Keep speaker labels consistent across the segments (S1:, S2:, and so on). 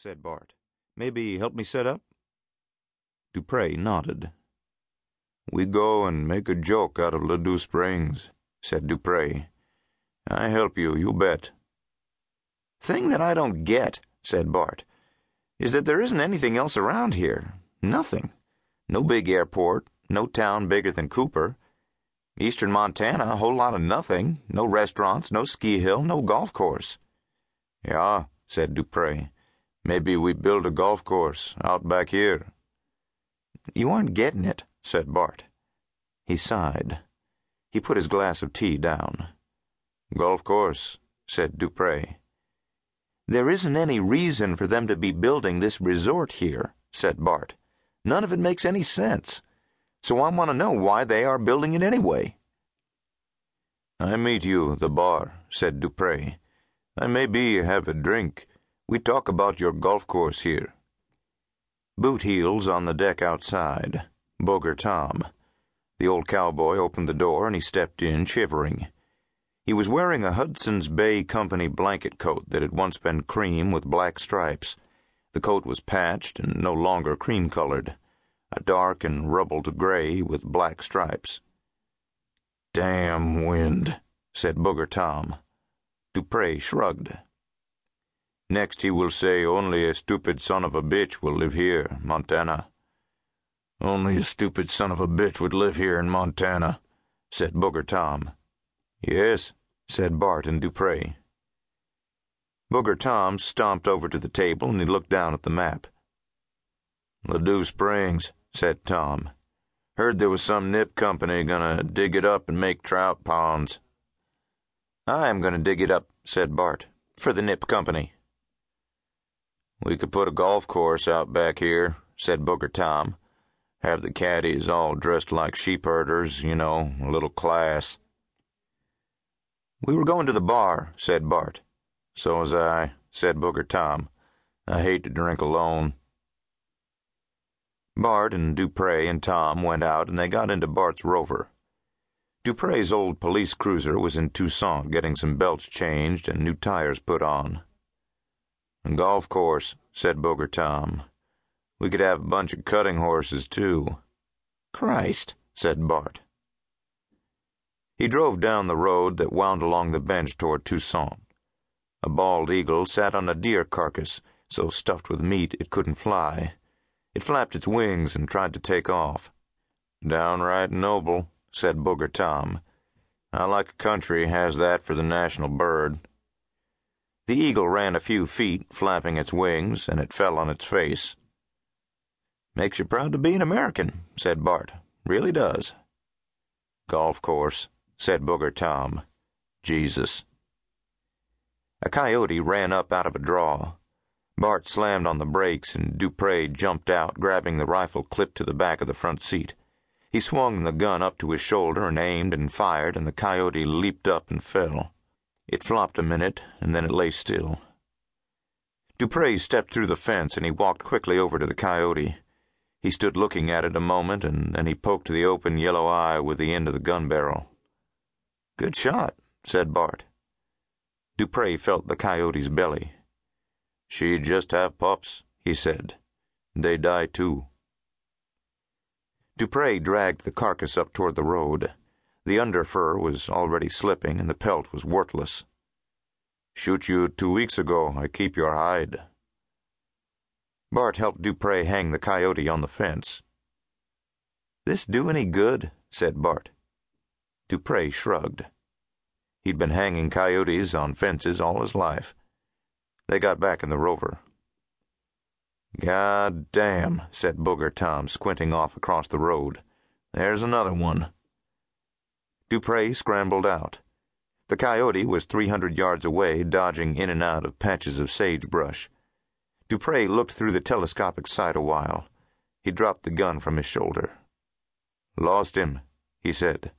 S1: said Bart. Maybe help me set up? Du Pre nodded.
S2: We go and make a joke out of Ladue Springs, said Du Pre. I help you, you bet.
S1: Thing that I don't get, said Bart, is that there isn't anything else around here. Nothing. No big airport, no town bigger than Cooper. Eastern Montana, a whole lot of nothing. No restaurants, no ski hill, no golf course.
S2: Yeah, said Du Pre. Maybe we build a golf course out back here.
S1: You aren't getting it, said Bart. He sighed. He put his glass of tea down.
S2: Golf course, said Du Pre.
S1: There isn't any reason for them to be building this resort here, said Bart. None of it makes any sense. So I want to know why they are building it anyway.
S2: I meet you the bar, said Du Pre. I maybe have a drink. We talk about your golf course here.
S1: Boot heels on the deck outside. Booger Tom. The old cowboy opened the door and he stepped in, shivering. He was wearing a Hudson's Bay Company blanket coat that had once been cream with black stripes. The coat was patched and no longer cream colored, a dark and rubbled gray with black stripes.
S2: Damn wind, said Booger Tom.
S1: Du Pre shrugged.
S2: Next he will say only a stupid son of a bitch will live here, Montana.
S1: Only a stupid son of a bitch would live here in Montana, said Booger Tom.
S2: Yes, said Bart and Du Pre.
S1: Booger Tom stomped over to the table and he looked down at the map.
S2: Ladue Springs, said Tom. Heard there was some nip company gonna dig it up and make trout ponds.
S1: I'm gonna dig it up, said Bart, for the nip company.
S2: We could put a golf course out back here, said Booger Tom. Have the caddies all dressed like sheep herders, you know, a little class.
S1: We were going to the bar, said Bart.
S2: So was I, said Booger Tom. I hate to drink alone.
S1: Bart and Du Pre and Tom went out and they got into Bart's rover. Du Pre's old police cruiser was in Toussaint getting some belts changed and new tires put on.
S2: A golf course, said Booger Tom. We could have a bunch of cutting horses, too.
S1: Christ, said Bart. He drove down the road that wound along the bench toward Toussaint. A bald eagle sat on a deer carcass, so stuffed with meat it couldn't fly. It flapped its wings and tried to take off.
S2: Downright noble, said Booger Tom. I like a country has that for the national bird.
S1: The eagle ran a few feet, flapping its wings, and it fell on its face. Makes you proud to be an American, said Bart. Really does.
S2: Golf course, said Booger Tom. Jesus.
S1: A coyote ran up out of a draw. Bart slammed on the brakes and Du Pre jumped out, grabbing the rifle clipped to the back of the front seat. He swung the gun up to his shoulder and aimed and fired, and the coyote leaped up and fell. It flopped a minute, and then it lay still. Du Pre stepped through the fence and he walked quickly over to the coyote. He stood looking at it a moment, and then he poked the open yellow eye with the end of the gun barrel. Good shot, said Bart. Du Pre felt the coyote's belly.
S2: She just have pups, he said. They die too.
S1: Du Pre dragged the carcass up toward the road. The under fur was already slipping and the pelt was worthless.
S2: Shoot you two weeks ago, I keep your hide.
S1: Bart helped Du Pre hang the coyote on the fence. This do any good? said Bart. Du Pre shrugged. He'd been hanging coyotes on fences all his life. They got back in the rover. God damn, said Booger Tom, squinting off across the road. There's another one. Du Pre scrambled out. The coyote was 300 yards away, dodging in and out of patches of sagebrush. Du Pre looked through the telescopic sight a while. He dropped the gun from his shoulder.
S2: Lost him, he said.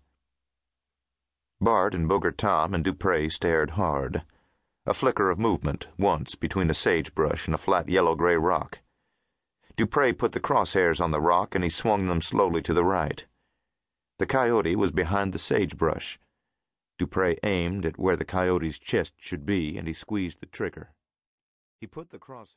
S1: Bart and Booger Tom and Du Pre stared hard. A flicker of movement, once, between a sagebrush and a flat yellow gray rock. Du Pre put the crosshairs on the rock and he swung them slowly to the right. The coyote was behind the sagebrush. Du Pre aimed at where the coyote's chest should be and he squeezed the trigger. He put the cross